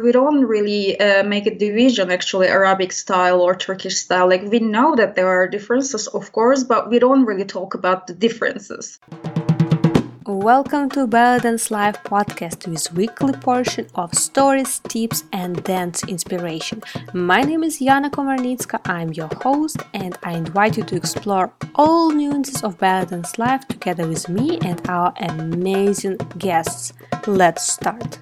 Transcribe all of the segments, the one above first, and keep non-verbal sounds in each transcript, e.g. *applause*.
we don't really uh, make a division actually arabic style or turkish style like we know that there are differences of course but we don't really talk about the differences Welcome to Dance Live podcast with weekly portion of stories, tips and dance inspiration. My name is Yana Komarnitska, I'm your host and I invite you to explore all nuances of Dance Live together with me and our amazing guests. Let's start.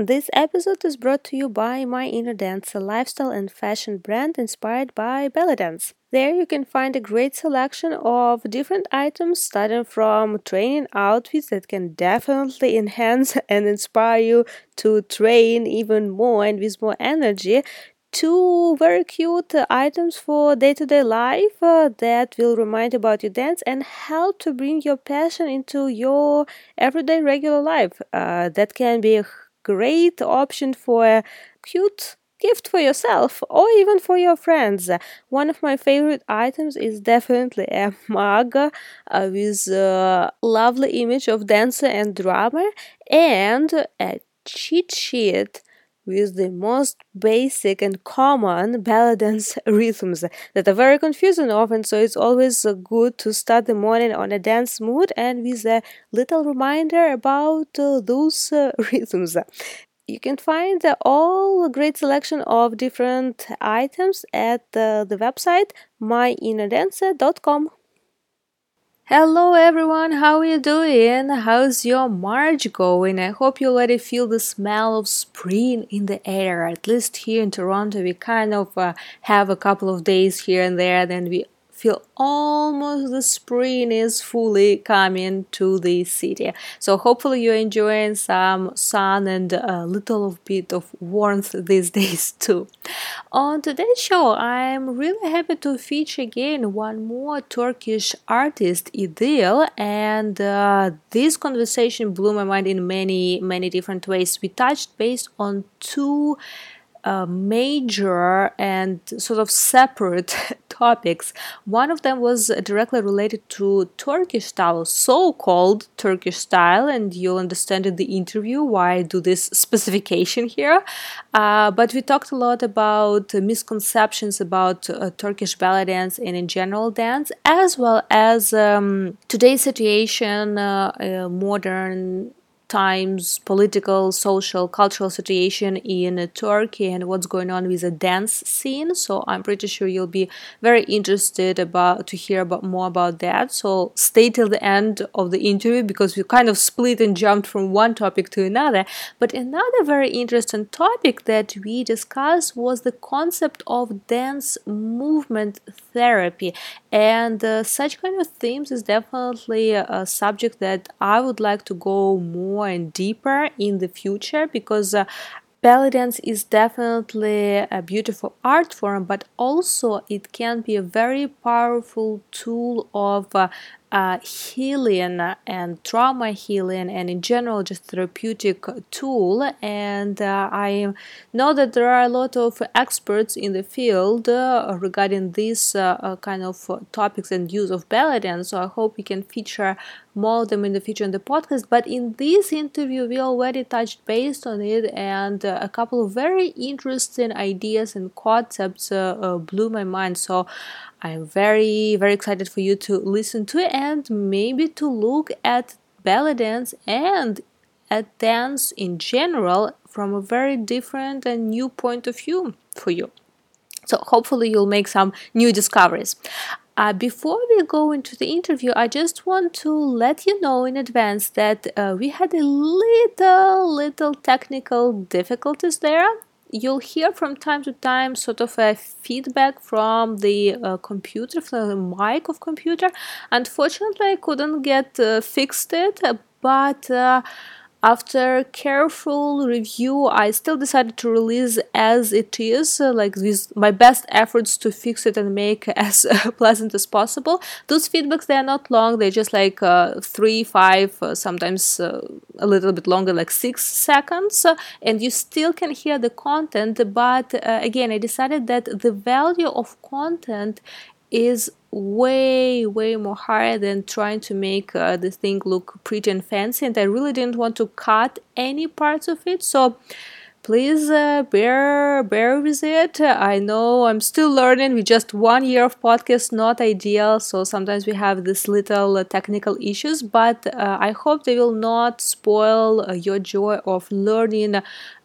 This episode is brought to you by My Inner Dance, a lifestyle and fashion brand inspired by belly dance. There you can find a great selection of different items starting from training outfits that can definitely enhance *laughs* and inspire you to train even more and with more energy to very cute items for day-to-day life uh, that will remind you about your dance and help to bring your passion into your everyday regular life uh, that can be great option for a cute gift for yourself or even for your friends. One of my favorite items is definitely a *laughs* mug uh, with a lovely image of dancer and drummer and a cheat sheet with the most basic and common belly dance *laughs* rhythms that are very confusing often so it's always good to start the morning on a dance mood and with a little reminder about uh, those uh, *laughs* rhythms. You can find uh, all great selection of different items at uh, the website myinnerdancer.com Hello everyone, how are you doing? How's your March going? I hope you already feel the smell of spring in the air. At least here in Toronto, we kind of uh, have a couple of days here and there, then we feel almost the spring is fully coming to the city. So hopefully you're enjoying some sun and a little bit of warmth these *laughs* days too. On today's show, I'm really happy to feature again one more Turkish artist, Idil, and uh, this conversation blew my mind in many, many different ways. We touched based on two uh, major and sort of separate *laughs* topics. One of them was directly related to Turkish style, so called Turkish style, and you'll understand in the interview why I do this *laughs* specification here. Uh, but we talked a lot about misconceptions about uh, Turkish belly dance and in general dance, as well as um, today's situation, uh, uh, modern times political social cultural situation in turkey and what's going on with the dance scene. So i'm pretty sure you'll be very interested about to hear about more about that. So stay till the end of the interview because we kind of split and jumped from one topic to another. But another very interesting topic that we discussed was the concept of dance movement therapy. And uh, such kind of themes is definitely a, a subject that i would like to go more more and deeper in the future because uh, belly dance is definitely a beautiful art form but also it can be a very powerful tool of uh, uh, healing and trauma healing and in general just therapeutic tool. And uh, i know that there are a lot of experts in the field uh, regarding these uh, uh, kind of topics and use of belly dance so i hope we can feature more of them in the future in the podcast. But in this interview we already touched based on it and uh, a couple of very interesting ideas and concepts blew my mind. So I'm very, very excited for you to listen to and maybe to look at belly dance and at dance in general from a very different and new point of view for you. So, hopefully, you'll make some new discoveries. Uh, before we go into the interview, I just want to let you know in advance that uh, we had a little, little technical difficulties there you'll hear from time to time sort of a feedback from the uh, computer from the mic of computer. Unfortunately i couldn't get uh, fixed it but uh, after careful review i still decided to release as it is uh, like with my best efforts to fix it and make *laughs* as pleasant as possible. Those feedbacks they are not long. They're just like uh, three five uh, sometimes uh, a little bit longer like six seconds. And you still can hear the content but again i decided that the value of content is way way more higher than trying to make uh, the thing look pretty and fancy and i really didn't want to cut any parts of it. So please uh, bear bear with it. I know i'm still learning with just one year of podcast not ideal. So sometimes we have this little uh, technical issues but uh, i hope they will not spoil uh, your joy of learning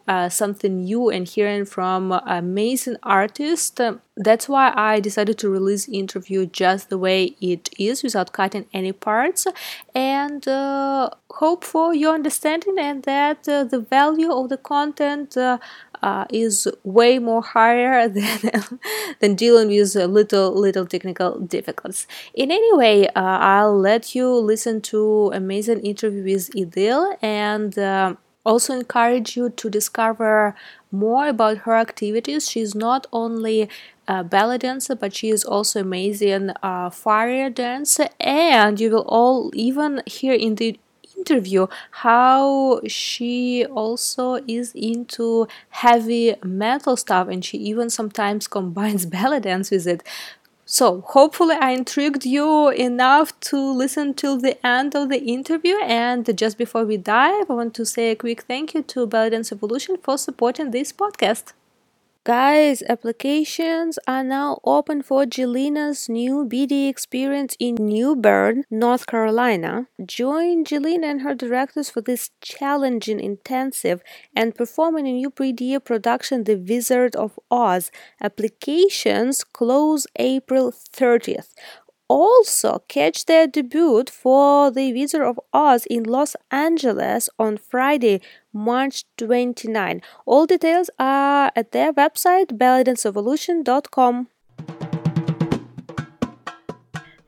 uh, something new and hearing from amazing artists. That's why I decided to release interview just the way it is without cutting any parts and uh, hope for your understanding and that uh, the value of the content uh, uh is way more higher *laughs* than than dealing with little little technical difficulties. In any way, I'll let you listen to amazing interview with Idil and also encourage you to discover more about her activities. She's not only a belly dancer, but she is also amazing uh, fire dancer, and you will all even hear in the interview how she also is into heavy metal stuff and she even sometimes *laughs* combines belly dance with it so, hopefully, I intrigued you enough to listen till the end of the interview. And just before we dive, I want to say a quick thank you to Belly Dance Evolution for supporting this podcast. Guys, applications are now open for Jillina's new BD experience in New Bern, North Carolina. Join Jelina and her directors for this challenging, intensive, and performing a new pre production, The Wizard of Oz. Applications close April 30th also catch their debut for The Wizard of Oz in Los Angeles on Friday, March 29. All details are at their website bellydanceevolution.com.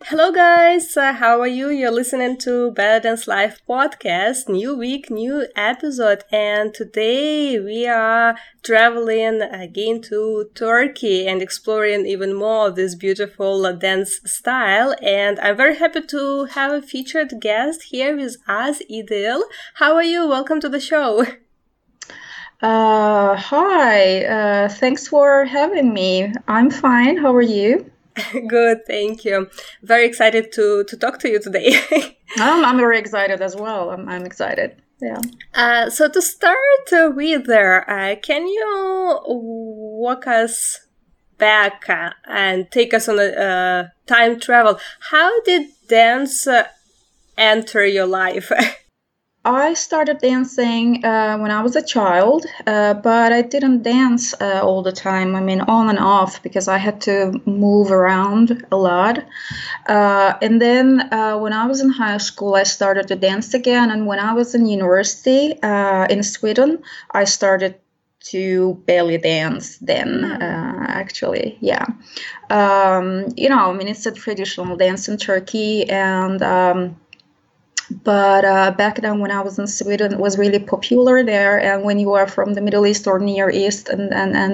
Hello, guys. Uh, how are you? You're listening to Belly Dance Live podcast. New week, new episode. And today we are traveling again to Turkey and exploring even more of this beautiful dance style. And I'm very happy to have a featured guest here with us, Idil. How are you? Welcome to the show. Uh, hi. Uh, thanks for having me. I'm fine. How are you? *laughs* Good, thank you. Very excited to to talk to you today. *laughs* I'm, I'm very excited as well. I'm, I'm excited. Yeah. Uh, so to start with, there, uh, can you walk us back uh, and take us on a uh, time travel? How did dance uh, enter your life? *laughs* I started dancing uh, when I was a child, uh, but I didn't dance uh, all the time. I mean, on and off because I had to move around a lot. Uh, and then uh, when I was in high school, I started to dance again. And when I was in university uh, in Sweden, I started to belly dance then hmm. actually yeah um, you know i mean it's a traditional dance in turkey and um, but uh, back then when i was in sweden it was really popular there. And when you are from the middle east or near east and and, and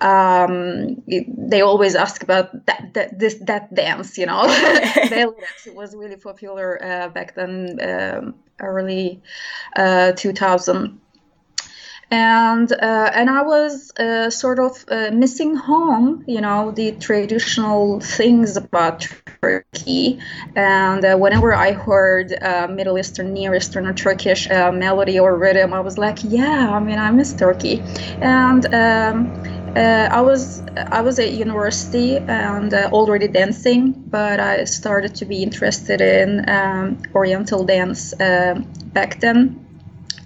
um, it, they always ask about that, that this that dance you know? *laughs* *laughs* It was really popular uh, back then um, early uh, 2000 and uh, and I was uh, sort of uh, missing home, you know, the traditional things about Turkey. And uh, whenever I heard uh, Middle Eastern, Near Eastern, or Turkish uh, melody or rhythm, I was like, yeah, I mean, I miss Turkey. And um, I was I was at university and already dancing, but I started to be interested in um, Oriental dance back then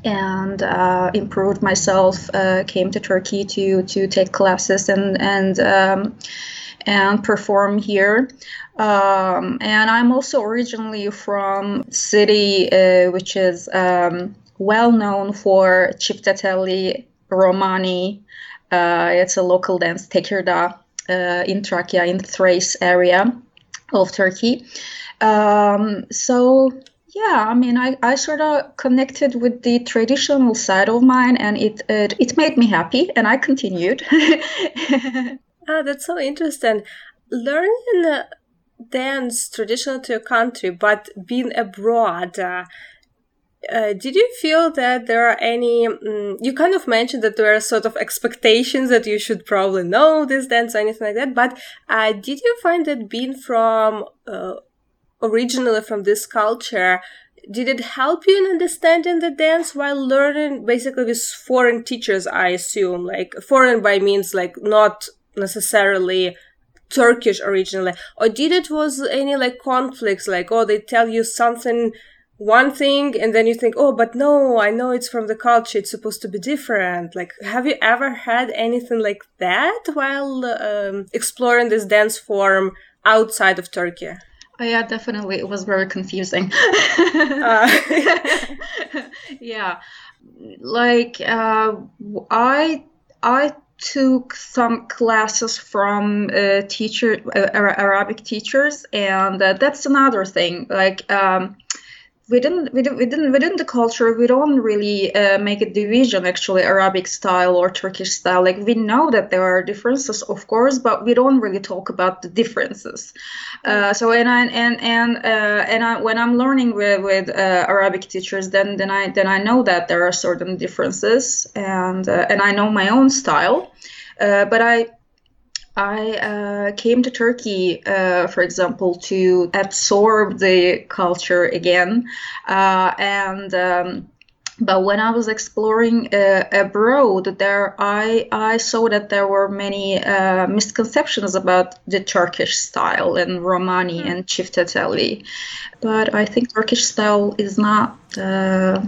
and uh, improved myself. Uh, came to Turkey to to take classes and and um, and perform here. Um, and I'm also originally from city uh, which is um, well known for Çiftetelli Romani. Uh, it's a local dance, Tekirdağ, uh, in Trakya, in Thrace area of Turkey. Um, so yeah, I mean, I, I sort of connected with the traditional side of mine, and it it, it made me happy, and I continued. *laughs* ah, that's so interesting. Learning dance traditional to your country, but being abroad. Uh, uh, did you feel that there are any um, you kind of mentioned that there are sort of expectations that you should probably know this dance or anything like that but uh, did you find that being from uh, originally from this culture did it help you in understanding the dance while learning basically with foreign teachers i assume? Like foreign by means like not necessarily turkish originally. Or did it was any like conflicts like oh they tell you something one thing and then you think oh but no i know it's from the culture it's supposed to be different. Like have you ever had anything like that while um, exploring this dance form outside of turkey Oh, yeah, definitely. It was very confusing. uh. *laughs* yeah, like uh, I I took some classes from uh, teacher uh, Arabic teachers, and uh, that's another thing. Like um, within within within within the culture we don't really uh, make a division actually arabic style or turkish style. Like we know that there are differences of course but we don't really talk about the differences. Uh, so and I, and and uh, and I, when i'm learning with, with uh, arabic teachers then then i then i know that there are certain differences and uh, and i know my own style. Uh, but i I uh, came to Turkey, uh, for example, to absorb the culture again. Uh, and um, but when I was exploring uh, abroad, there I I saw that there were many uh, misconceptions about the Turkish style and Romani mm. and Çiftetelli. But I think Turkish style is not uh,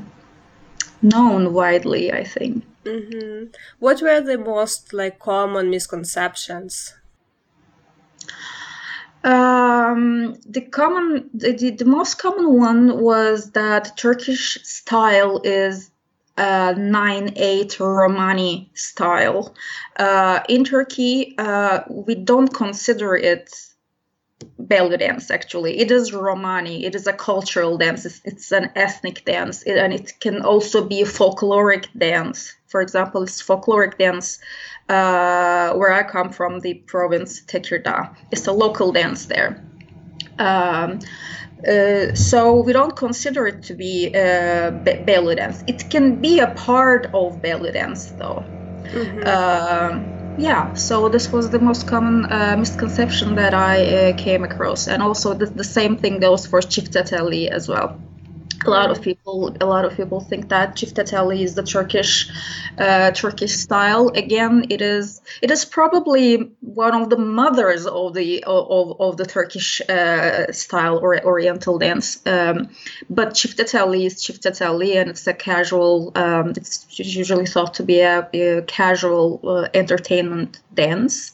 known widely. I think. Mm-hmm. What were the most like common misconceptions? Um, the common, the, the most common one was that Turkish style is uh, 9-8 Romani style. Uh, in Turkey, uh, we don't consider it belly dance actually it is romani it is a cultural dance it's, it's an ethnic dance it, and it can also be a folkloric dance for example it's folkloric dance uh, where i come from the province tekirdağ it's a local dance there. Um, uh, so we don't consider it to be uh, belly dance. It can be a part of belly dance though. Mm-hmm. Um, yeah so this was the most common uh, misconception that i uh, came across. And also the, the same thing goes for çiftetelli as well a lot of people a lot of people think that çiftetelli is the turkish uh, turkish style. Again it is it is probably one of the mothers of the of, of the turkish uh, style or oriental dance. Um, but çiftetelli is çiftetelli and it's a casual um, it's usually thought to be a, a casual uh, entertainment dance.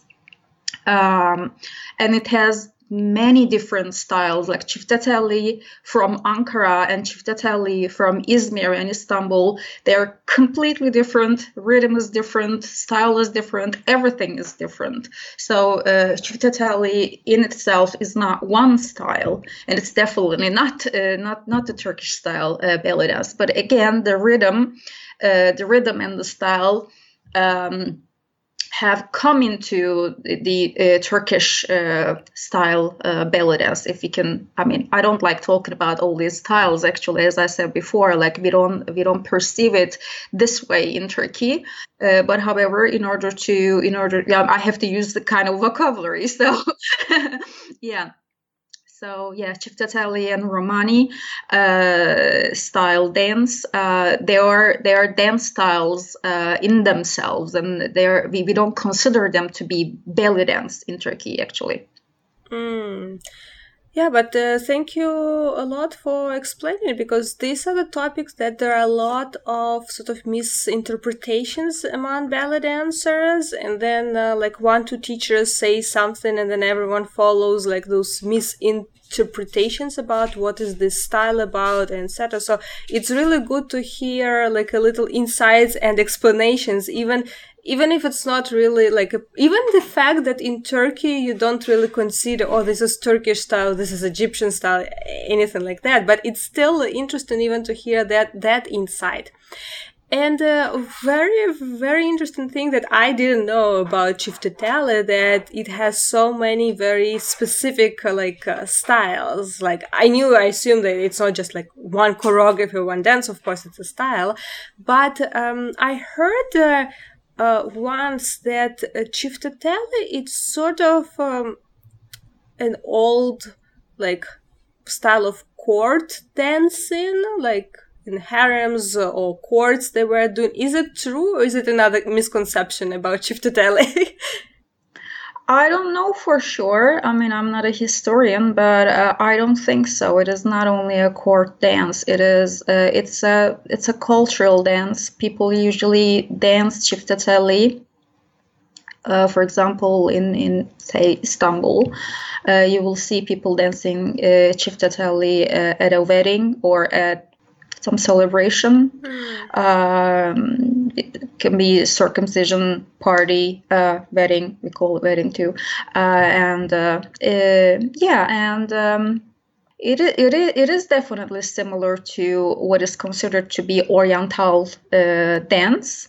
Um, and it has many different styles like çiftetelli from Ankara and çiftetelli from Izmir and Istanbul. They're completely different. Rhythm is different. Style is different. Everything is different. So uh, çiftetelli in itself is not one style, and it's definitely not uh, not not the Turkish style uh, belly dance. But again, the rhythm, uh, the rhythm and the style. Um, have come into the, uh, Turkish uh, style uh, belly dance. If you can, I mean, I don't like talking about all these styles. Actually, as I said before, like we don't we don't perceive it this way in Turkey. Uh, but however, in order to in order, yeah, I have to use the kind of vocabulary. *laughs* So, *laughs* yeah. So yeah, Çiftetelli and Romani uh, style dance. Uh, they are they are dance styles uh, in themselves, and they're we, we don't consider them to be belly dance in Turkey actually. Mm. Yeah, but uh, thank you a lot for explaining because these are the topics that there are a lot of sort of misinterpretations among belly dancers, and then uh, like one two teachers say something, and then everyone follows like those misinterpretations about what is this style about, etc. So it's really good to hear like a little insights and explanations, even even if it's not really like a, even the fact that in Turkey you don't really consider oh this is Turkish style this is Egyptian style anything like that but it's still interesting even to hear that that insight And a very, very interesting thing that I didn't know about Ciftetelli that it has so many very specific uh, like uh, styles. Like I knew, I assumed that it's not just like one choreography, one dance. Of course, it's a style, but um, I heard uh, uh once that uh, Ciftetelli it's sort of um, an old like style of court dancing, like in harems or courts they were doing. Is it true or is it another misconception about Ciftetelli? *laughs* I don't know for sure. I mean, I'm not a historian, but uh, I don't think so. It is not only a court dance. It is. Uh, it's a. It's a cultural dance. People usually dance Ciftetelli. Uh, for example, in in say Istanbul, uh, you will see people dancing uh, uh, at a wedding or at some celebration. Mm. Um, it can be circumcision party, uh, wedding. We call it wedding too, uh, and uh, uh yeah, and. Um, it, it, it is definitely similar to what is considered to be Oriental uh, dance.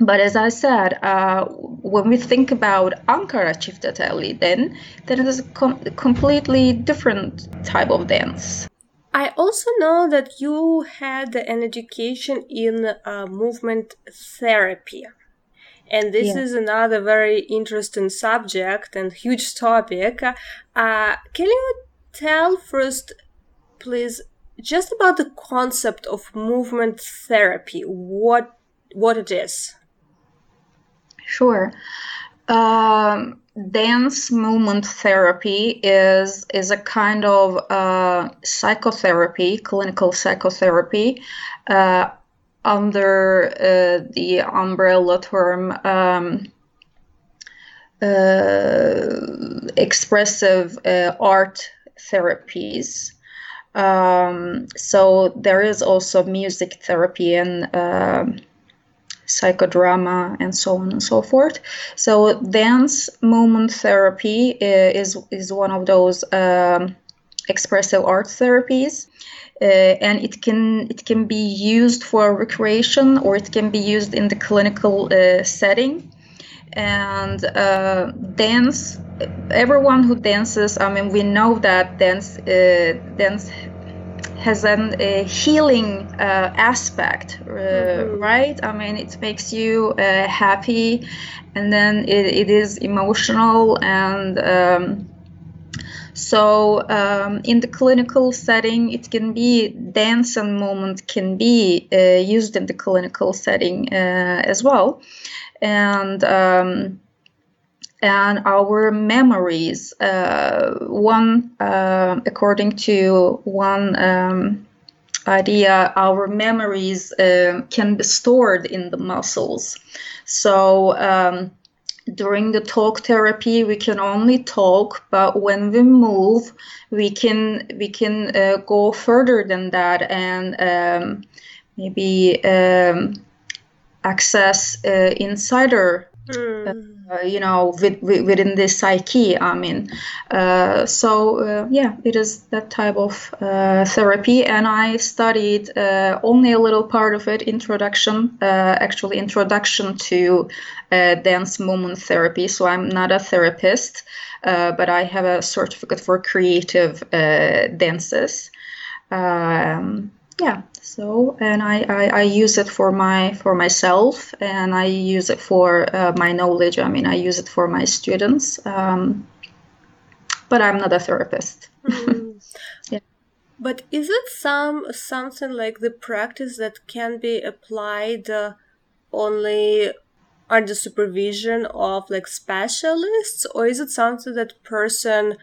But as I said, uh, when we think about Ankara Çiftetelli, then then it is a com- completely different type of dance. I also know that you had an education in uh, movement therapy. And this yeah. is another very interesting subject and huge topic. Uh, can you tell first, please, just about the concept of movement therapy? What what it is? Sure. Um, dance movement therapy is is a kind of uh, psychotherapy, clinical psychotherapy, uh, under uh, the umbrella term um, uh, expressive uh, art therapies. Um, so there is also music therapy and um, psychodrama, and so on and so forth. So dance movement therapy uh, is is one of those um, expressive art therapies. Uh, and it can it can be used for recreation or it can be used in the clinical uh, setting and uh, dance everyone who dances i mean we know that dance dance has an, a healing uh, aspect, uh, mm-hmm. right? I mean, it makes you uh, happy, and then it, it is emotional and. Um, so, um, in the clinical setting, it can be dance and movement can be uh, used in the clinical setting uh, as well, and um, and our memories. Uh, one, uh, according to one um, idea, our memories uh, can be stored in the muscles. So um, during the talk therapy, we can only talk, but when we move, we can we can uh, go further than that and um, maybe um, access uh, insider. Mm uh, you know, with, with, within the psyche. I mean, uh, so uh, yeah, it is that type of uh, therapy, and I studied uh, only a little part of it, introduction, actually introduction to dance movement therapy. So I'm not a therapist, but I have a certificate for creative dances. Um, yeah so and I, I, I, use it for my for myself and i use it for uh, my knowledge. I mean i use it for my students um, but i'm not a therapist. Mm. *laughs* yeah. But is it some something like the practice that can be applied uh, only under supervision of like specialists? Or is it something that person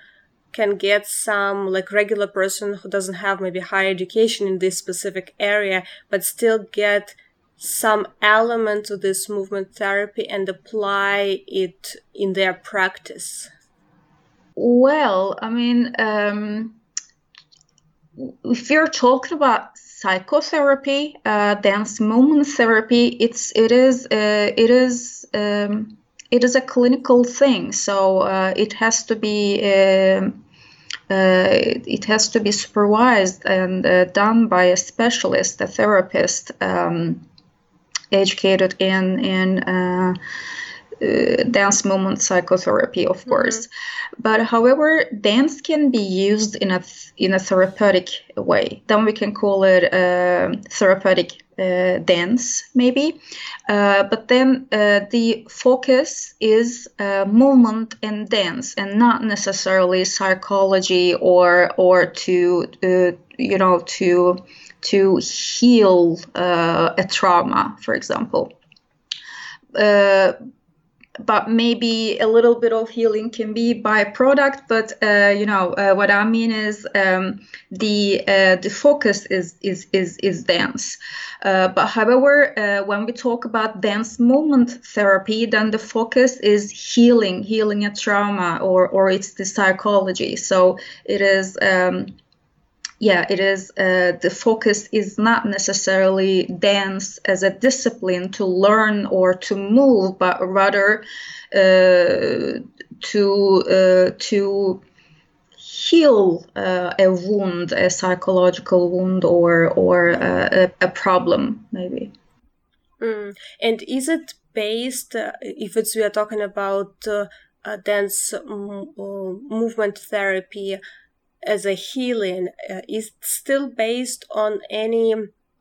can get some like regular person who doesn't have maybe higher education in this specific area, but still get some element of this movement therapy and apply it in their practice? Well, I mean, um, if you're talking about psychotherapy, uh, dance movement therapy, it's it is uh, it is um, it is a clinical thing, so uh, it has to be. Um, uh, it has to be supervised and uh, done by a specialist, a therapist. Um, educated in in uh, uh, dance movement psychotherapy, of mm-hmm. course. But however, dance can be used in a in a therapeutic way. Then we can call it uh, therapeutic uh, dance, maybe. Uh, but then uh, the focus is uh, movement and dance, and not necessarily psychology or or to you know to to heal a trauma, for example. But maybe a little bit of healing can be byproduct but uh, you know uh, what i mean is um, the uh, the focus is is is, is dance. Uh, but however uh, when we talk about dance movement therapy then the focus is healing healing a trauma or or it's the psychology. So it is um, yeah, it is. Uh, the focus is not necessarily dance as a discipline to learn or to move, but rather uh, to uh, to heal uh, a wound, a psychological wound, or or a, a problem, maybe. Mm. And is it based? Uh, if it's we are talking about uh, dance movement therapy as a healing uh, is still based on any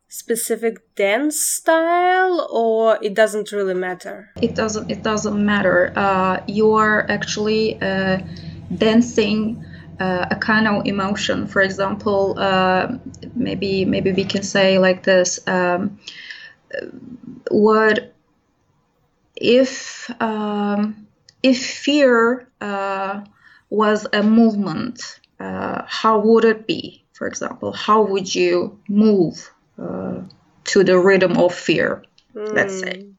specific dance style or it doesn't really matter? It doesn't it doesn't matter. Uh, you're actually uh, dancing uh, a kind of emotion. For example uh, maybe maybe we can say like this um, what if um, if fear uh, was a movement uh, how would it be? For example, how would you move uh, to the rhythm of fear? Mm. Let's say. Hmm.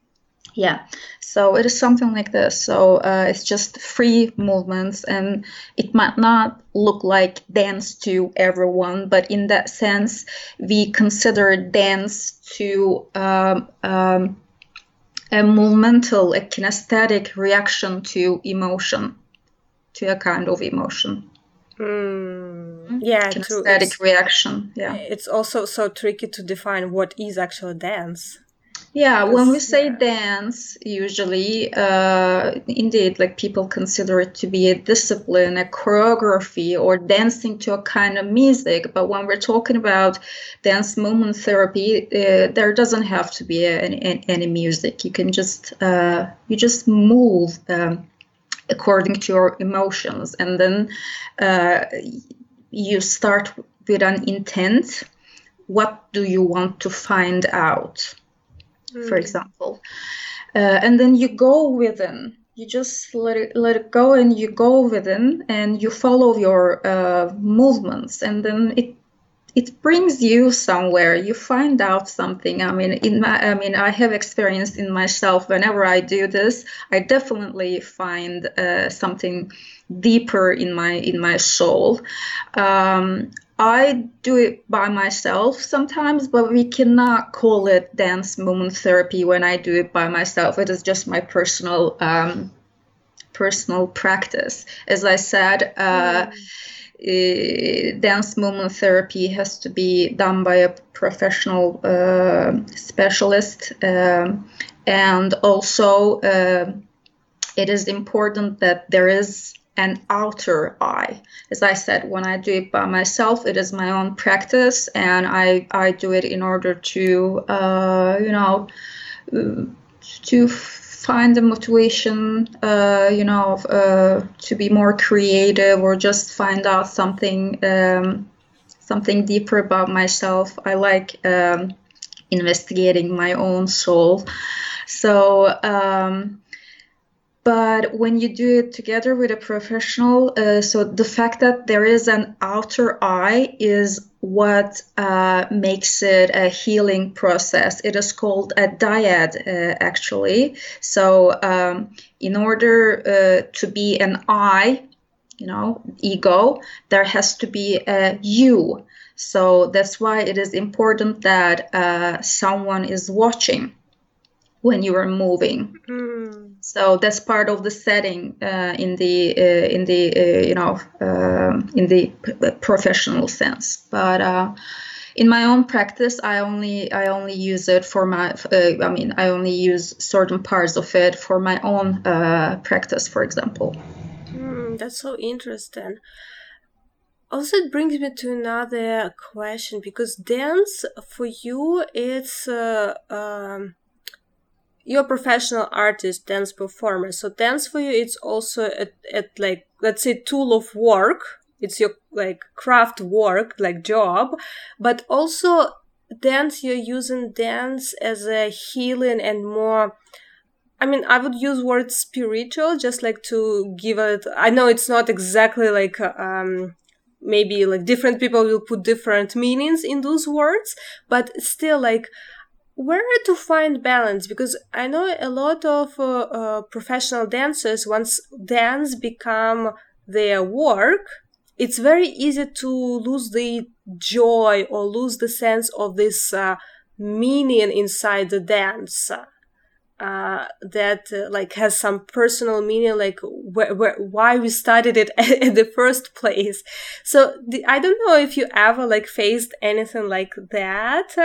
Yeah, so it is something like this. So uh, it's just free movements, and it might not look like dance to everyone, but in that sense, we consider dance to um, um, a movemental, a kinesthetic reaction to emotion, to a kind of emotion. Mm, yeah, kinesthetic reaction. Yeah, it's also so tricky to define what is actually dance. Yeah, when we say yeah. dance, usually, uh, indeed, like people consider it to be a discipline, a choreography, or dancing to a kind of music. But when we're talking about dance movement therapy, uh, there doesn't have to be any, any music. You can just uh, you just move. Um, according to your emotions. And then uh, you start with an intent. What do you want to find out? Mm. for example. Uh, and then you go within you just let it let it go and you go within and you follow your uh, movements. And then it it brings you somewhere you find out something i mean in my i mean i have experienced in myself whenever i do this i definitely find uh, something deeper in my in my soul um, I do it by myself sometimes, but we cannot call it dance movement therapy when I do it by myself. It is just my personal um, personal practice. As I said, uh, mm uh, dance movement therapy has to be done by a professional uh, specialist um, and also uh, it is important that there is an outer eye. As i said when i do it by myself it is my own practice and i i do it in order to uh, you know to find the motivation, uh, you know, uh, to be more creative or just find out something, um, something deeper about myself. I like um, investigating my own soul. So, um, but when you do it together with a professional, uh, so the fact that there is an outer eye is what uh, makes it a healing process. It is called a dyad, uh, actually. So, um, in order uh, to be an I, you know, ego, there has to be a you. So that's why it is important that uh, someone is watching when you are moving. Mm. So that's part of the setting uh, in the uh, in the uh, you know um, in the professional sense. But uh, in my own practice, I only I only use it for my. Uh, I mean, I only use certain parts of it for my own uh, practice, for example. Mm, that's so interesting. Also, it brings me to another question because dance for you, it's uh, um, you're a professional artist, dance performer. So dance for you, it's also at, at like let's say tool of work. It's your like craft work, like job, but also dance. You're using dance as a healing and more. I mean, I would use word spiritual just like to give it. I know it's not exactly like um, maybe like different people will put different meanings in those words, but still like where to find balance? Because i know a lot of uh, uh, professional dancers once dance become their work it's very easy to lose the joy or lose the sense of this uh, meaning inside the dance uh, that uh, like has some personal meaning like wh- wh- why we started it *laughs* in the first place. So the, i don't know if you ever like faced anything like that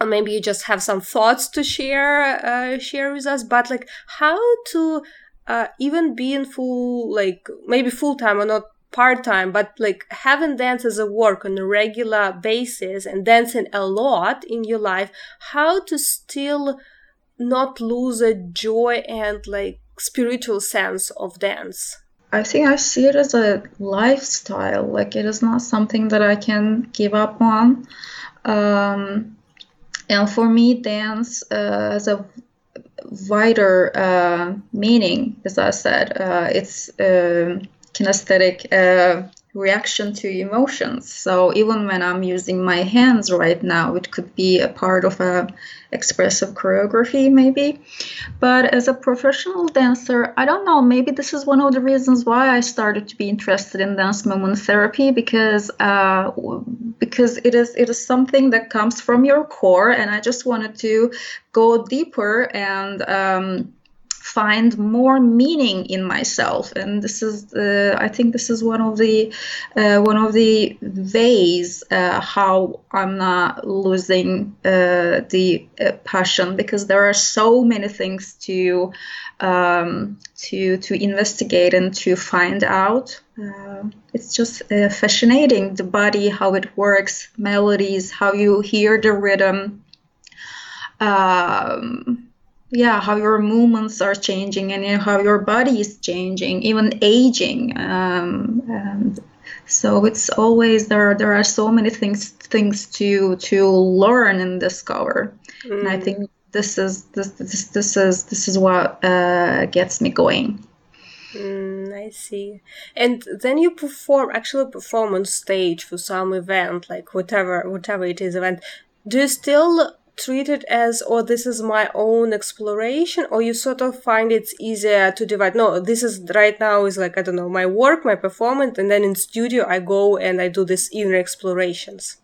or maybe you just have some thoughts to share uh, share with us but like how to uh, even be in full like maybe full time or not part time but like having dance as a work on a regular basis and dancing a lot in your life how to still not lose a joy and like spiritual sense of dance I think I see it as a lifestyle. Like it is not something that I can give up on. Um, and for me, dance uh, has a wider uh, meaning, as I said. Uh, it's uh, kinesthetic uh, reaction to emotions. So even when I'm using my hands right now, it could be a part of a expressive choreography maybe. But as a professional dancer, I don't know, maybe this is one of the reasons why I started to be interested in dance movement therapy because uh, because it is it is something that comes from your core and I just wanted to go deeper and um, find more meaning in myself. And this is uh, i think this is one of the uh, one of the ways uh, how i'm not losing uh, the uh, passion because there are so many things to um, to to investigate and to find out. Uh, it's just fascinating the body how it works melodies how you hear the rhythm. Um, yeah how your movements are changing and you know, how your body is changing even aging um, and so it's always there there are so many things things to to learn and discover mm. and i mm. think this is this this, this is this is what uh, gets me going Mm, I see. And then you perform, actually perform on stage for some event, like whatever, whatever it is event. Do you still treat it as oh this is my own exploration or you sort of find it's easier to divide no this is right now is like i don't know my work my performance and then in studio i go and i do this inner explorations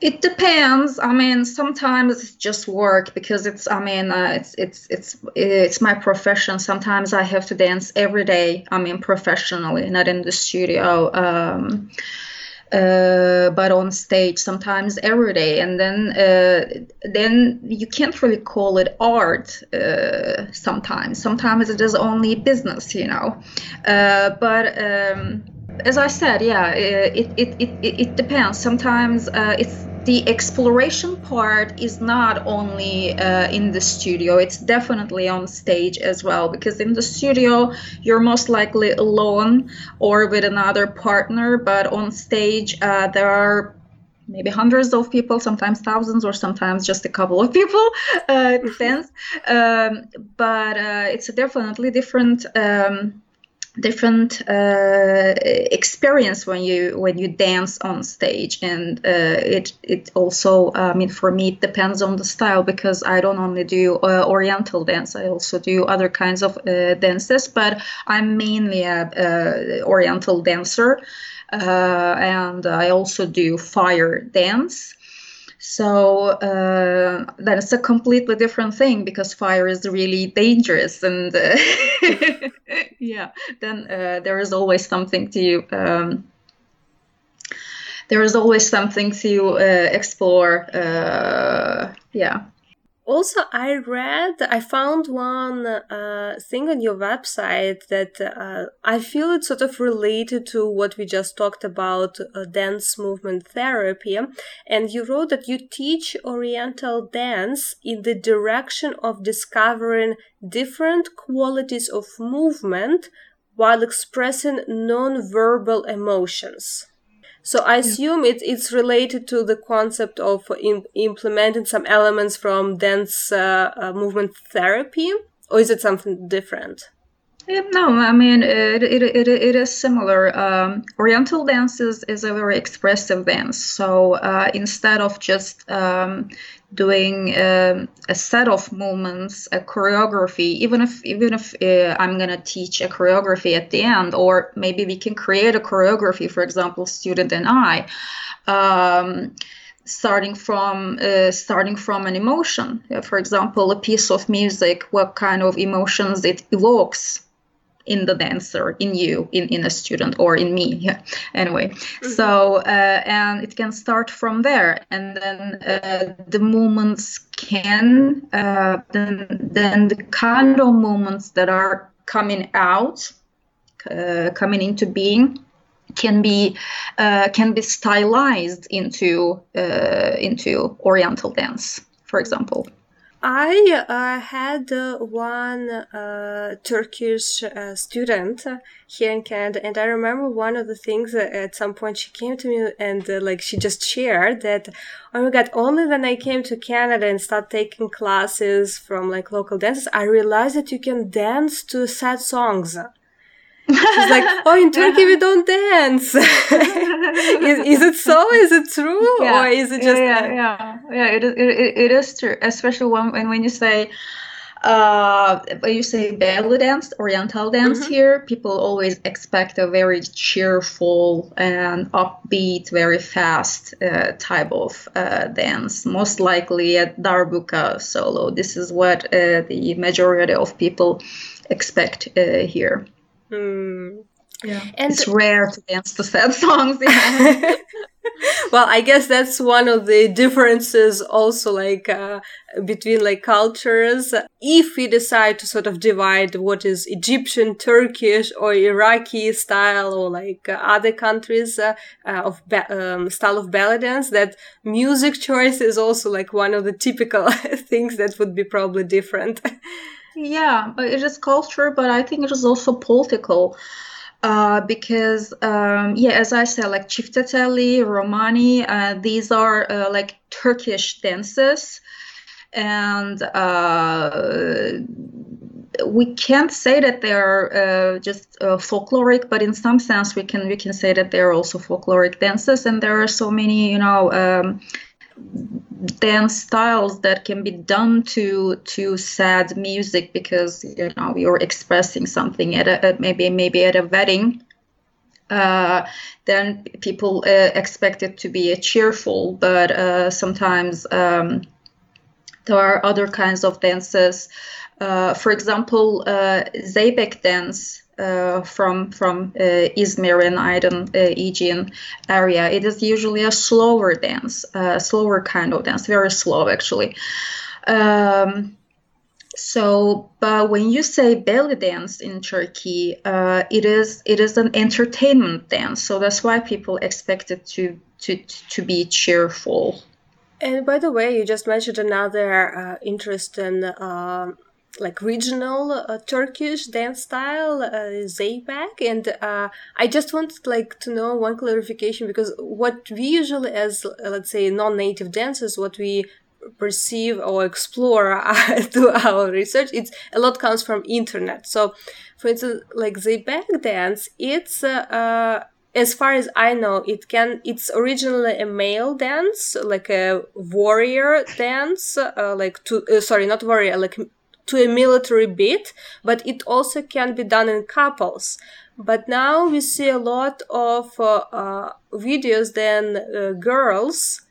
it depends. I mean, sometimes it's just work because it's. I mean, uh, it's it's it's it's my profession. Sometimes I have to dance every day. I mean, professionally, not in the studio. Um, uh, but on stage sometimes every day. And then uh, then you can't really call it art uh, sometimes. Sometimes it is only business you know. Uh, but um, as I said, yeah, it, it, it, it, it depends. Sometimes uh, it's the exploration part is not only uh, in the studio, it's definitely on stage as well. Because in the studio, you're most likely alone or with another partner, but on stage, uh, there are maybe hundreds of people, sometimes thousands, or sometimes just a couple of people. Uh, it depends. *laughs* Um, but uh, it's a definitely different. Um, different uh, experience when you when you dance on stage. And uh, it it also I mean for me it depends on the style because I don't only do uh, oriental dance. I also do other kinds of uh, dances but I'm mainly a, oriental dancer. Uh, and I also do fire dance so uh, that is a completely different thing because fire is really dangerous, and uh, *laughs* yeah, then uh, there is always something to um, there is always something to uh, explore. Uh, yeah. Also, I read, I found one uh, thing on your website that uh, I feel it's sort of related to what we just talked about uh, dance movement therapy. And you wrote that you teach Oriental dance in the direction of discovering different qualities of movement while expressing non-verbal emotions. So I assume it, it's related to the concept of in, implementing some elements from dance uh, uh, movement therapy, or is it something different? No, I mean it. It, it, it is similar. Um, Oriental dance is, is a very expressive dance. So uh, instead of just um, doing um, a set of movements, a choreography, even if even if uh, I'm gonna teach a choreography at the end, or maybe we can create a choreography, for example, student and I. Um, starting from uh, starting from an emotion for example a piece of music what kind of emotions it evokes in the dancer, in you, in, in a student, or in me. *laughs* Yeah. Anyway, mm-hmm. so uh, and it can start from there, and then uh, the movements can uh, then then the kind of movements that are coming out, uh, coming into being can be uh, can be stylized into uh, into Oriental dance, for example. I uh, had uh, one uh, Turkish uh, student here in Canada, and I remember one of the things at some point she came to me and uh, like she just shared that, oh my god, only when I came to Canada and started taking classes from like local dancers, I realized that you can dance to sad songs. She's like, oh, in Turkey we don't dance. *laughs* is, is it so? Is it true? Yeah. Or is it just. Yeah, yeah, yeah. yeah it, is, it, it is true. Especially when, when you say, uh, when you say belly dance, oriental dance mm-hmm. here, people always expect a very cheerful and upbeat, very fast uh, type of uh, dance. Most likely a darbuka solo. This is what uh, the majority of people expect uh, here. Mm. Yeah. And it's rare to dance to sad *laughs* songs. Yeah. *laughs* well, I guess that's one of the differences also like uh, between like cultures. If we decide to sort of divide what is Egyptian, Turkish or Iraqi style or like uh, other countries uh, uh of ba- um, style of belly dance, that music choice is also like one of the typical *laughs* things that would be probably different. Yeah, it is culture, but I think it is also political. Uh, because um, yeah, as I said, like Çiftetelli, Romani, uh, these are uh, like Turkish dances, and uh, we can't say that they are uh, just uh, folkloric, but in some sense we can we can say that they are also folkloric dances, and there are so many you know. Um, dance styles that can be done to to sad music because you know you're expressing something at a maybe maybe at a wedding uh, then people uh, expect it to be cheerful but uh, sometimes um, there are other kinds of dances. Uh, for example uh, zeybek dance from from uh, Izmir and Aydın, uh, Aegean area. It is usually a slower dance, a slower kind of dance, very slow actually. Um, so, but when you say belly dance in Turkey, uh, it is it is an entertainment dance. So that's why people expect it to to to be cheerful. And by the way, you just mentioned another uh, interesting uh, like regional uh, Turkish dance style, uh, Zeybek, and uh, I just wanted like to know one clarification because what we usually as uh, let's say non-native dancers, what we perceive or explore *laughs* through our research, it's a lot comes from internet. So, for instance, like Zeybek dance, it's uh, uh, as far as I know, it can. It's originally a male dance, like a warrior dance, uh, like to uh, sorry, not warrior, like to a military beat, but it also can be done in couples. But now we see a lot of uh, uh, videos then uh, girls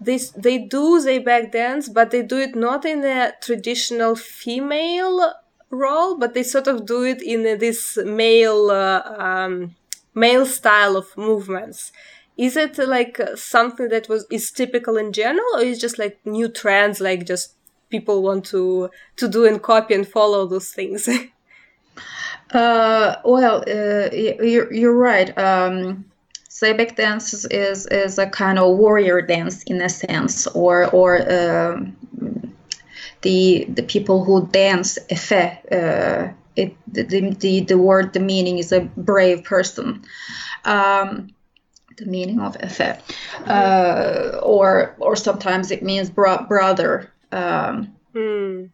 they they do Zeybek dance, but they do it not in a traditional female role, but they sort of do it in a, this male uh, um, male style of movements. is it like something that was is typical in general or is just like new trends like just people want to to do and copy and follow those things. *laughs* Uh, well uh, you're, you're right. Um, Zeybek dance is is a kind of warrior dance in a sense or or uh, the the people who dance efe uh, it the, the the word the meaning is a brave person. Um, the meaning of efe uh, or or sometimes it means bro- brother um, mm.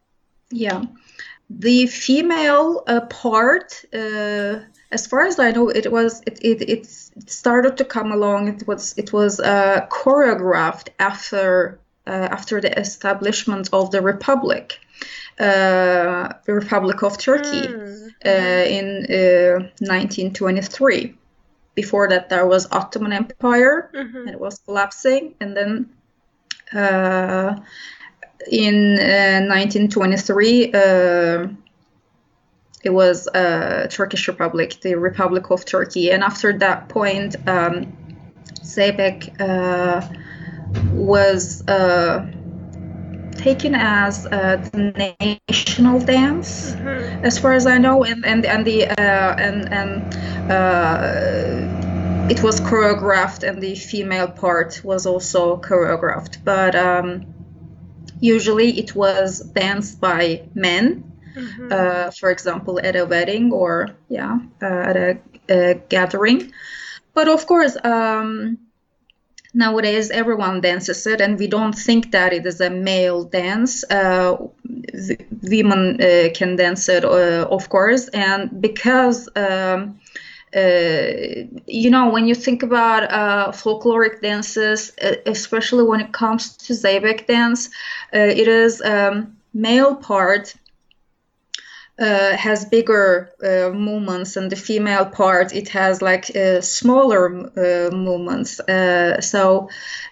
yeah the female uh, part uh, as far as I know, it was it, it, it started to come along. It was it was uh, choreographed after uh, after the establishment of the republic, uh, the Republic of Turkey, mm. in 1923. Before that, there was Ottoman Empire, mm-hmm. and it was collapsing, and then in 1923 it was uh, Turkish Republic, the Republic of Turkey, and after that point, um, Zeybek uh, was uh, taken as uh, the national dance, mm-hmm. as far as I know, and and and the uh, and and uh, it was choreographed, and the female part was also choreographed, but um, usually it was danced by men mm-hmm. uh, for example, at a wedding or yeah, uh, at a, a, gathering. But of course, um, nowadays everyone dances it, and we don't think that it is a male dance. Uh, women uh, can dance it, uh, of course, and because. Um, you know, when you think about uh, folkloric dances, especially when it comes to Zeybek dance, uh, it is um, male part uh, has bigger uh, movements and the female part it has like uh, smaller uh, movements. Uh, so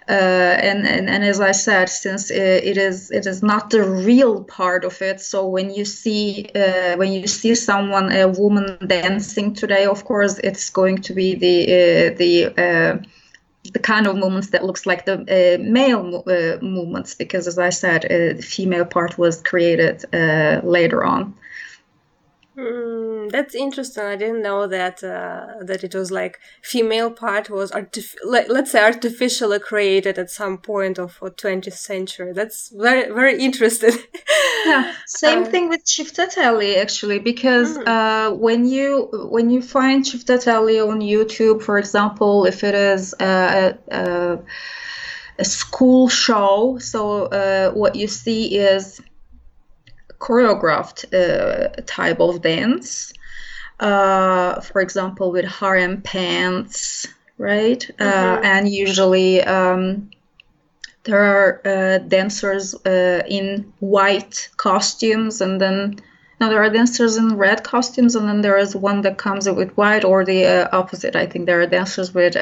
uh, and, and and as i said since it is it is not the real part of it so when you see when you see someone a woman dancing today of course it's going to be the the the kind of movements that looks like the uh, male uh, movements because as i said uh, the female part was created later on Mm, that's interesting. I didn't know that uh, that it was like female part was artif- let, us say artificially created at some point of 20th century. That's very very interesting. yeah, *laughs* same uh, thing with Çiftetelli actually, because mm. uh, when you when you find Çiftetelli on YouTube, for example, if it is a, a, a school show, so uh, what you see is choreographed uh, type of dance. Uh, for example, with harem pants, right? Uh, mm-hmm. and usually um, there are uh, dancers uh, in white costumes, and then now there are dancers in red costumes, and then there is one that comes with white, or the uh, opposite. I think there are dancers with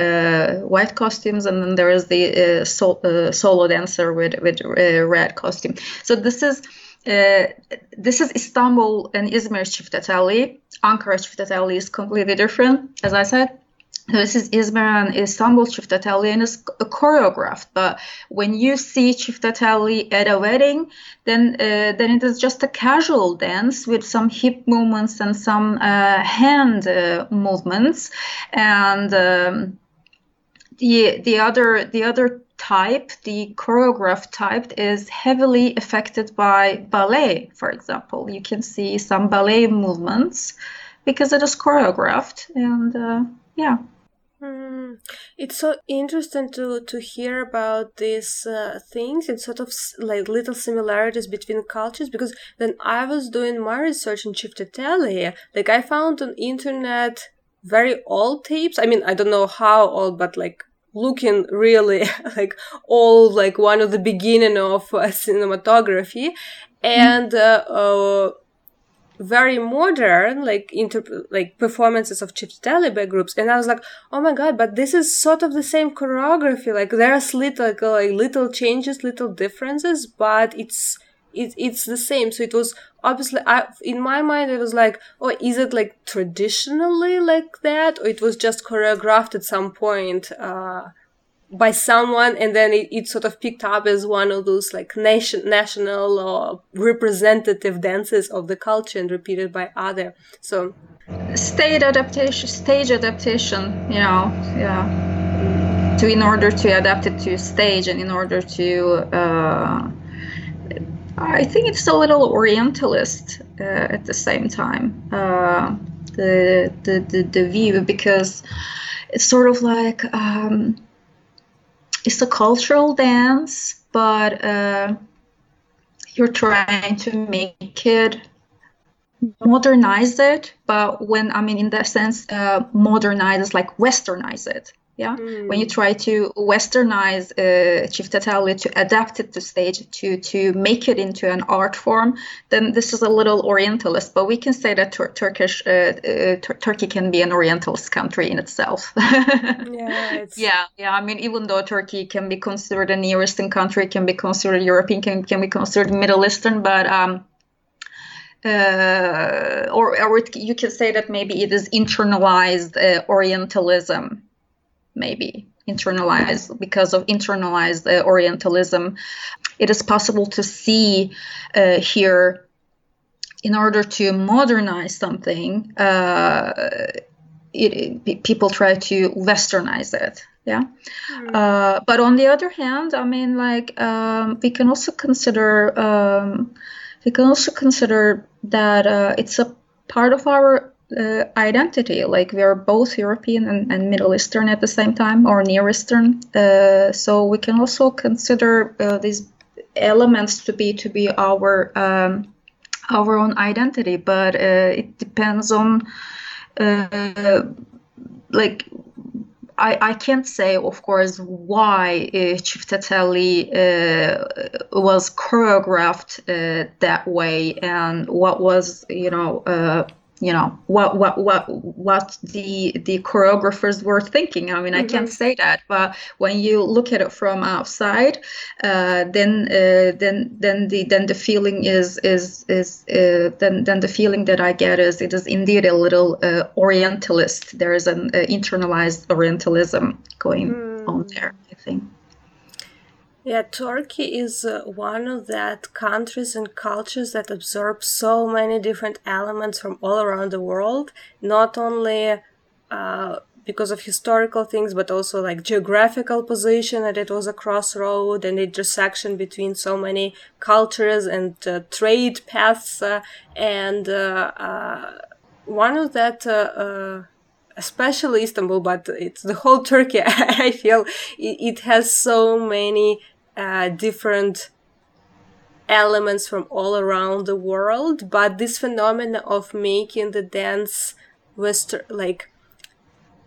white costumes, and then there is the sol- solo dancer with with red costume. So this is uh, this is Istanbul and Izmir Çiftetelli. Ankara Çiftetelli is completely different, as I said. This is Izmir and Istanbul Çiftetelli and it's choreographed. But when you see Çiftetelli at a wedding, then uh, then it is just a casual dance with some hip movements and some uh, hand uh, movements, and um, the the other the other type, the choreographed type, is heavily affected by ballet, for example. You can see some ballet movements because it is choreographed, and uh, yeah. Mm, it's so interesting to to hear about these uh, things and sort of like little similarities between cultures because then I was doing my research in Çiftetelli, like I found on internet very old tapes. I mean, I don't know how old, but like looking really *laughs* like all like one of the beginning of uh, cinematography. And uh, uh, very modern like inter- like performances of Çiftetelli groups. And I was like oh my god but this is sort of the same choreography. Like there's little like, like little changes little differences but it's it, it's the same. So it was obviously, I, in my mind, it was like, oh, is it like traditionally like that, or it was just choreographed at some point uh, by someone, and then it, it sort of picked up as one of those like nation, national or representative dances of the culture and repeated by other. So stage adaptation, stage adaptation, you know, yeah, to in order to adapt it to stage and in order to. Uh, I think it's a little Orientalist uh, at the same time. Uh, the, the, the the view because it's sort of like um, it's a cultural dance, but uh, you're trying to make it modernize it. But when I mean in that sense, uh, modernize like westernize it yeah? Mm. when you try to westernize uh, Çiftetelli to adapt it to stage to to make it into an art form then this is a little orientalist but we can say that tur- turkish uh, uh, tur- turkey can be an orientalist country in itself. *laughs* Yeah, yeah yeah i mean even though turkey can be considered a near eastern country can be considered european can, can be considered middle eastern but um uh, or, or it, you can say that maybe it is internalized uh, Orientalism maybe internalized because of internalized uh, Orientalism. It is possible to see uh, here, in order to modernize something, uh, it, it, people try to westernize it. Yeah, mm. but on the other hand, I mean, like um, we can also consider um, we can also consider that uh, it's a part of our uh, identity. Like we are both European and, and, Middle Eastern at the same time, or Near Eastern. Uh, so we can also consider uh, these elements to be to be our um, our own identity. But uh, it depends on uh, like. I, I can't say, of course, why uh, Çiftetelli uh, was choreographed uh, that way and what was, you know, you know what what what what the the choreographers were thinking i mean mm-hmm. i can't mm-hmm. say that but when you look at it from outside uh, then uh, then then the then the feeling is is is uh, then then the feeling that i get is it is indeed a little uh, orientalist there is an uh, internalized orientalism going mm. on there i think yeah, Turkey is uh, one of that countries and cultures that absorb so many different elements from all around the world, not only uh, because of historical things, but also like geographical position that it was a crossroad and intersection between so many cultures and uh, trade paths. Uh, and uh, uh, one of that especially Istanbul, but it's the whole Turkey. *laughs* I feel it, it, has so many uh, different elements from all around the world but this phenomenon of making the dance western like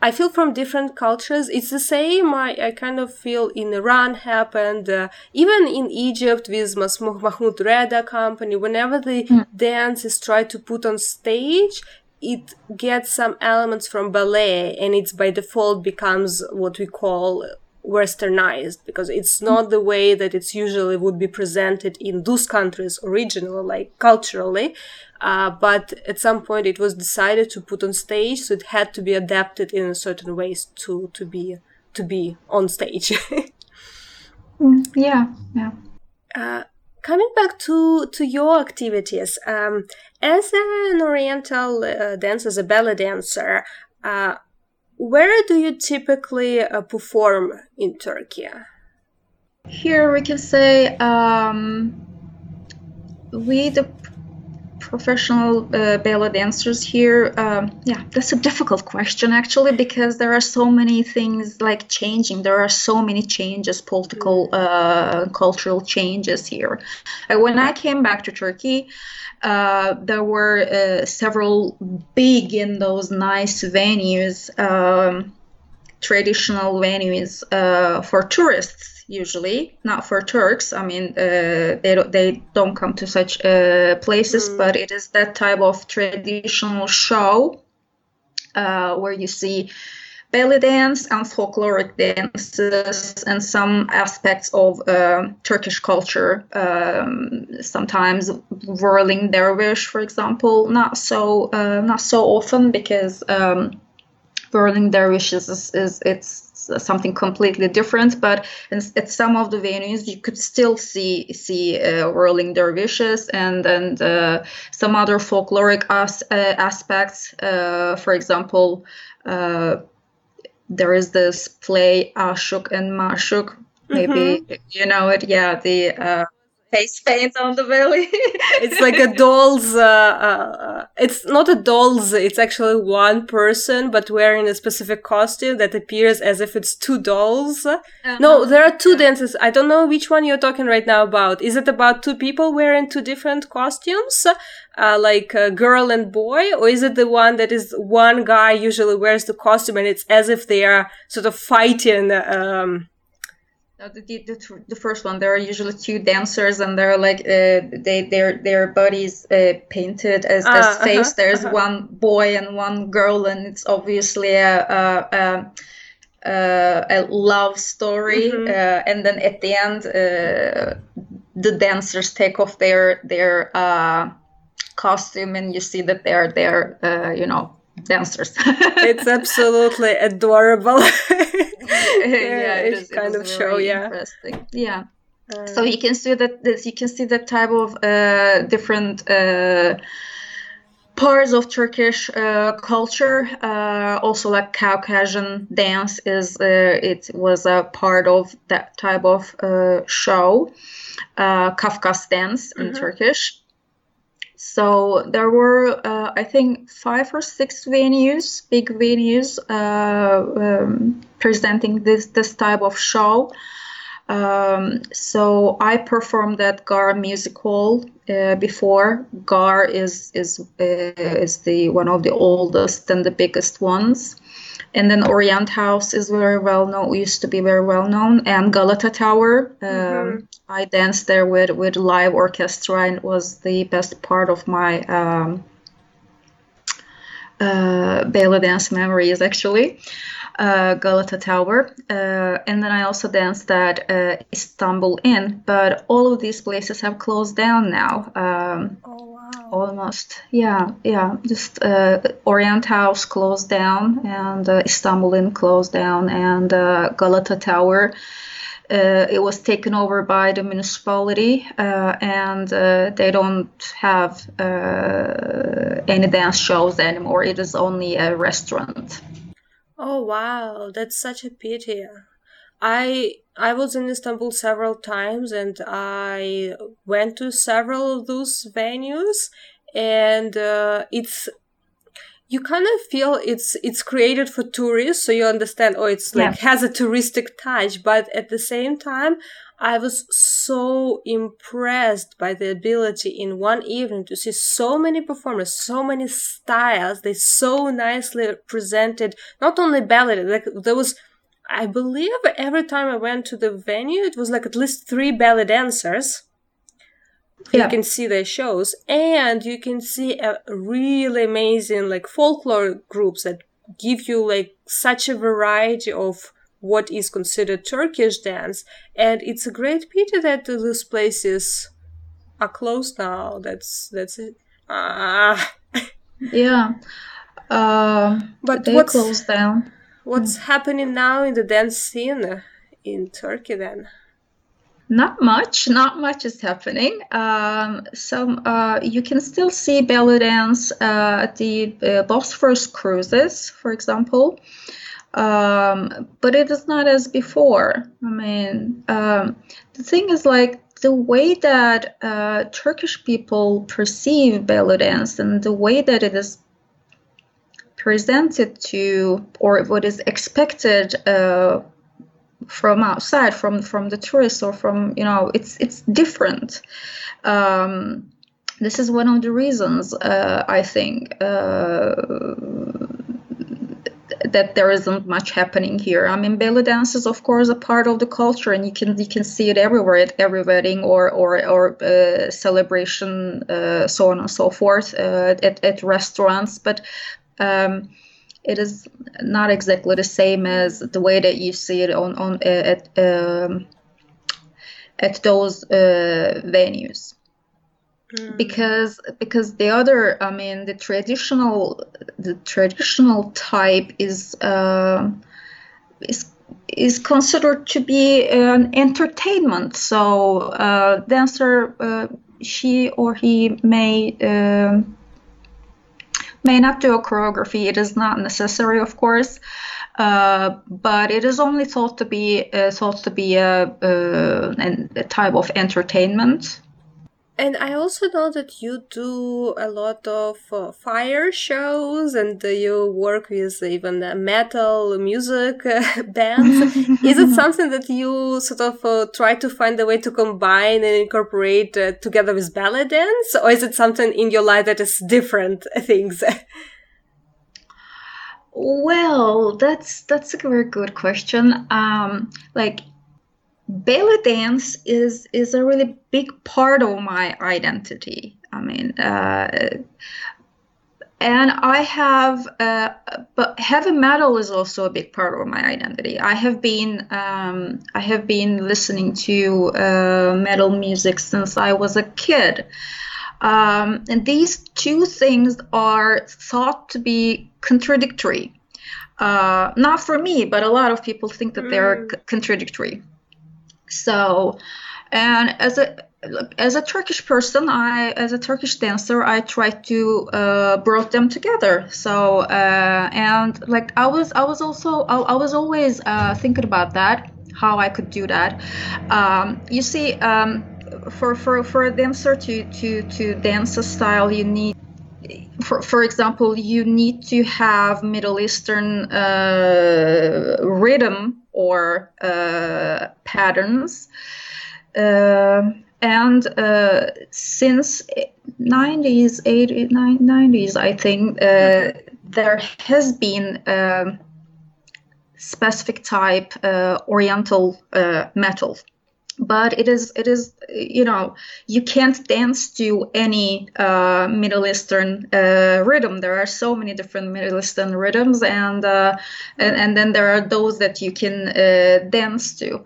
I feel from different cultures, it's the same. I, I kind of feel in Iran happened, uh, even in Egypt with Mahmoud Reda company. Whenever the mm. dance is tried to put on stage, it gets some elements from ballet, and it's by default becomes what we call westernized because it's not the way that it's usually would be presented in those countries originally like culturally. Uh, but at some point it was decided to put on stage so it had to be adapted in certain ways to to be to be on stage. *laughs* Mm, yeah yeah. Uh, coming back to to your activities um, as an oriental uh, dancer as a belly dancer uh, where do you typically uh, perform in Turkey? Here we can say um, we, the professional uh, belly dancers here, um, yeah, that's a difficult question actually because there are so many things like changing. There are so many changes, political, uh, cultural changes here. Uh, when I came back to Turkey, uh, there were uh, several big in those nice venues, um, traditional venues uh, for tourists usually, not for Turks. I mean, uh, they don't, they don't come to such uh, places, mm. but it is that type of traditional show where you see belly dance and folkloric dances and some aspects of uh, Turkish culture. Um, sometimes whirling dervish, for example, not so uh, not so often because um, whirling dervish is, is it's something completely different. But in, at some of the venues, you could still see see uh, whirling dervishes and and uh, some other folkloric as, uh, aspects. Uh, for example, uh, there is this play Ashuk and Mashuk. Maybe mm-hmm. you know it. Yeah, the uh, face paint on the belly. *laughs* it's like a doll's. Uh, uh, it's not a doll's. It's actually one person, but wearing a specific costume that appears as if it's two dolls. Uh-huh. No, there are two dances. I don't know which one you're talking right now about. Is it about two people wearing two different costumes, uh, like a girl and boy, or is it the one that is one guy usually wears the costume and it's as if they are sort of fighting? Um, the, the, the, first one, there are usually two dancers, and they're like uh, they their their bodies uh, painted as, uh, as uh-huh, face. Uh-huh, There's uh-huh. one boy and one girl, and it's obviously a a, a, a love story. Mm-hmm. Uh, and then at the end, uh, the dancers take off their their costume, and you see that they're they're you know dancers. it's *laughs* absolutely adorable. *laughs* yeah, is, kind of show. Yeah, interesting. Yeah. Uh, so you can see that, that you can see that type of uh, different uh, parts of Turkish uh, culture. Uh, also, like Caucasian dance is uh, it was a part of that type of show. Kafkas dance in mm-hmm. Turkish. So there were, uh, I think, five or six venues, big venues, uh, um, presenting this this type of show. Um, so I performed at Gar Music Hall uh, before. Gar is is uh, is the one of the oldest and the biggest ones and then Orient House is very well known. Used to be very well known, and Galata Tower. Um, mm-hmm. I danced there with with live orchestra, and it was the best part of my um, uh, belly dance memories actually. Uh, Galata Tower, uh, and then I also danced at uh, Istanbul Inn. But all of these places have closed down now. Um, oh almost. Yeah yeah. Just uh, orient house closed down and uh, istanbul inn closed down and uh, galata tower uh, it was taken over by the municipality uh, and uh, they don't have any dance shows anymore. It is only a restaurant. Oh wow. That's such a pity I I was in Istanbul several times and I went to several of those venues and uh, it's you kind of feel it's it's created for tourists so you understand oh it's like yeah. has a touristic touch but at the same time I was so impressed by the ability in one evening to see so many performers, so many styles. They so nicely presented not only ballet, like there was I believe every time I went to the venue, it was like at least three belly dancers. Yeah. You can see their shows, and you can see a really amazing like folklore groups that give you like such a variety of what is considered Turkish dance. And it's a great pity that those places are closed now. That's that's it. Ah. *laughs* yeah. Uh, but they closed down What's happening now in the dance scene in Turkey then? Not much, not much is happening. Um, so uh, you can still see belly dance uh, at the uh, Bosphorus cruises, for example, um, but it is not as before. I mean, um, the thing is like the way that uh, Turkish people perceive belly dance and the way that it is presented to or what is expected uh, from outside from from the tourists or from you know it's it's different um, this is one of the reasons uh, i think uh, that there isn't much happening here. I mean, belly dance is of course a part of the culture, and you can you can see it everywhere at every wedding or or or uh, celebration, uh, so on and so forth, uh, at at restaurants. But um, it is not exactly the same as the way that you see it on on at um, at those uh, venues mm. because because the other I mean the traditional the traditional type is uh, is is considered to be an entertainment so uh, dancer uh, she or he may um, may not do a choreography. It is not necessary, of course, uh, but it is only thought to be uh, thought to be a, uh, a type of entertainment. And I also know that you do a lot of uh, fire shows and uh, you work with even uh, metal music uh, *laughs* bands. Is it *laughs* something that you sort of uh, try to find a way to combine and incorporate uh, together with belly dance? Or is it something in your life that is different *laughs* things? well, that's that's a very good question. Um, like belly dance is is a really big part of my identity. I mean, uh, and I have, uh, but heavy metal is also a big part of my identity. I have been, um, I have been listening to uh, metal music since I was a kid. Um, and these two things are thought to be contradictory. Uh, not for me, but a lot of people think that mm. they're c- contradictory. So, and as a as a Turkish person, I as a Turkish dancer, I try to uh, brought them together. So uh, and like I was I was also I, I was always uh, thinking about that how I could do that. Um, you see, um, for for for a dancer to to to dance a style, you need for, for example, you need to have Middle Eastern uh, rhythm or uh, patterns. Uh, and uh, since 90s, 80s, 90s, I think uh, there has been a specific type uh, Oriental metal but it is it is you know you can't dance to any uh, Middle Eastern uh, rhythm. There are so many different Middle Eastern rhythms, and uh, and, and, then there are those that you can uh, dance to.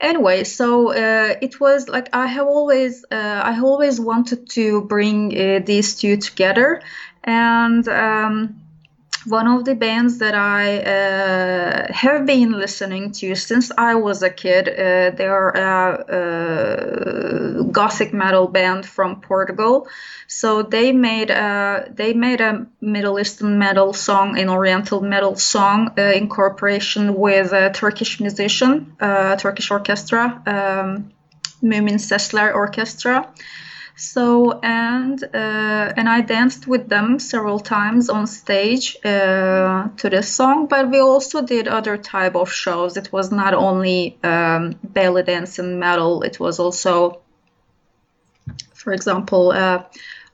Anyway, so uh, it was like I have always uh, I always wanted to bring these two together, and. Um, one of the bands that I uh, have been listening to since I was a kid. Uh, they are a, gothic metal band from Portugal. So they made a they made a Middle Eastern metal song, an Oriental metal song uh, in cooperation with a Turkish musician, uh, Turkish orchestra, um, Mümin Sesler Orchestra. So and uh, and I danced with them several times on stage uh, to this song, but we also did other type of shows. It was not only um, belly dance and metal. It was also, for example, uh,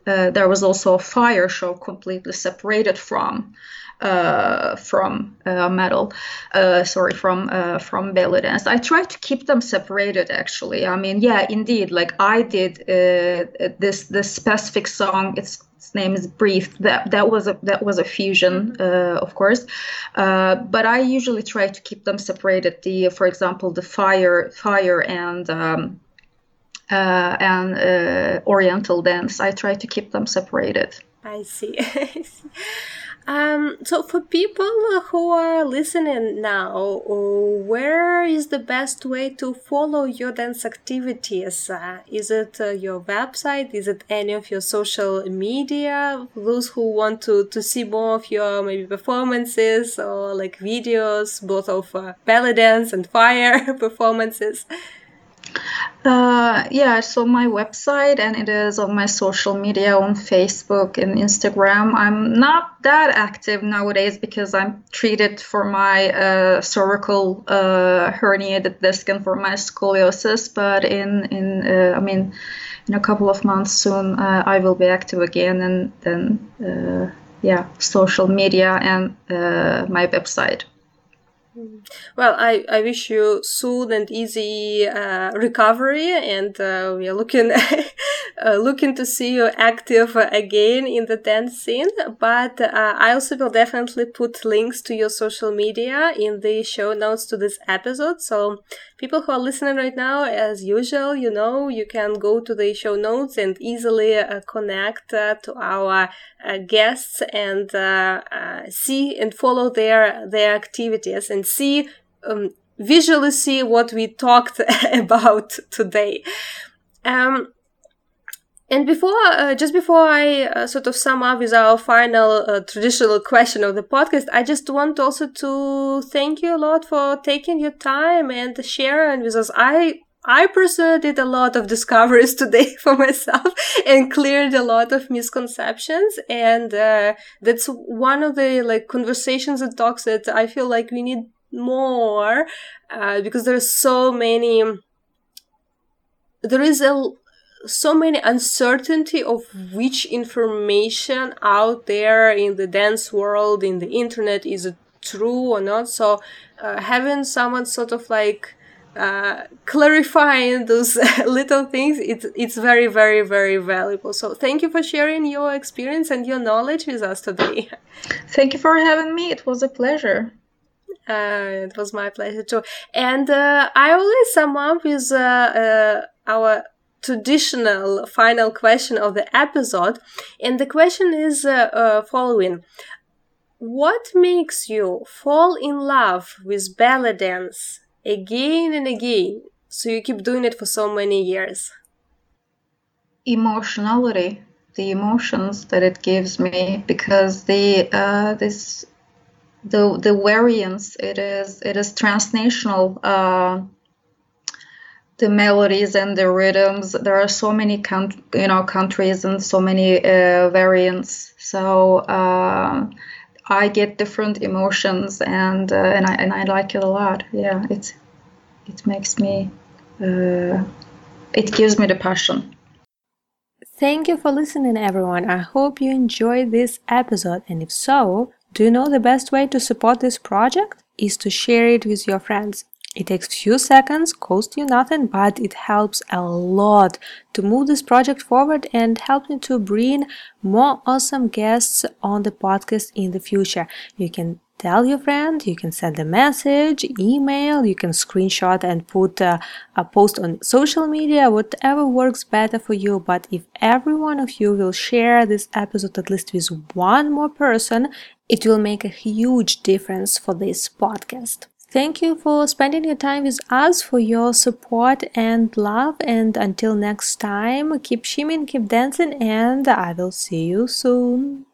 uh there was also a fire show completely separated from uh, from uh, metal, uh, sorry, from uh, from belly dance. I try to keep them separated. Actually, I mean, yeah, indeed. Like I did uh, this this specific song. Its, its name is "Breathe." That that was a that was a fusion, uh, of course. but I usually try to keep them separated. The, for example, the fire fire and um, and Oriental dance. I try to keep them separated. I see. *laughs* Um, so for people who are listening now, where is the best way to follow your dance activities? Uh, is it uh, your website? Is it any of your social media? Those who want to, to see more of your maybe performances or like videos, both of uh, belly dance and fire *laughs* performances? Uh, yeah, so my website and it is on my social media on Facebook and Instagram. I'm not that active nowadays because I'm treated for my uh, cervical uh, herniated disc and for my scoliosis. But in in uh, I mean, in a couple of months soon, uh, I will be active again, and then uh, yeah, social media and my website. Well, I, I wish you soon and easy uh, recovery, and uh, we are looking *laughs* uh, looking to see you active again in the dance scene. But uh, I also will definitely put links to your social media in the show notes to this episode. So people who are listening right now, as usual, you know, you can go to the show notes and easily uh, connect uh, to our guests and see and follow their their activities and see um, visually see what we talked *laughs* about today. Um, and before, uh, just before I uh, sort of sum up with our final uh, traditional question of the podcast, I just want also to thank you a lot for taking your time and sharing with us. I I personally did a lot of *laughs* discoveries today *laughs* for myself and cleared a lot of misconceptions. And uh, that's one of the like conversations and talks that I feel like we need more uh, because there's so many there is a so many uncertainty of which information out there in the dance world in the internet is true or not? So uh, having someone sort of like uh, clarifying those *laughs* little things it's it's very very very valuable. So thank you for sharing your experience and your knowledge with us today. *laughs* Thank you for having me. It was a pleasure. Uh, it was my pleasure too. And uh, I always sum up with uh, uh, our traditional final question of the episode. And the question is uh, uh, following What makes you fall in love with belly dance again and again? So you keep doing it for so many years. Emotionality, the emotions that it gives me, because the uh, this the the variance it is it is transnational uh, the melodies and the rhythms there are so many you know countries and so many uh, variants so uh, I get different emotions and uh, and I and I like it a lot yeah it it makes me uh, it gives me the passion Thank you for listening, everyone. I hope you enjoyed this episode, and if so, do you know the best way to support this project? Is to share it with your friends. It takes few seconds, costs you nothing, but it helps a lot to move this project forward and help me to bring more awesome guests on the podcast in the future. You can tell your friend, you can send a message, email, you can screenshot and put a, a post on social media, whatever works better for you. But if every one of you will share this episode at least with one more person, it will make a huge difference for this podcast. Thank you for spending your time with us, for your support and love. And until next time, keep shimming, keep dancing, and I will see you soon.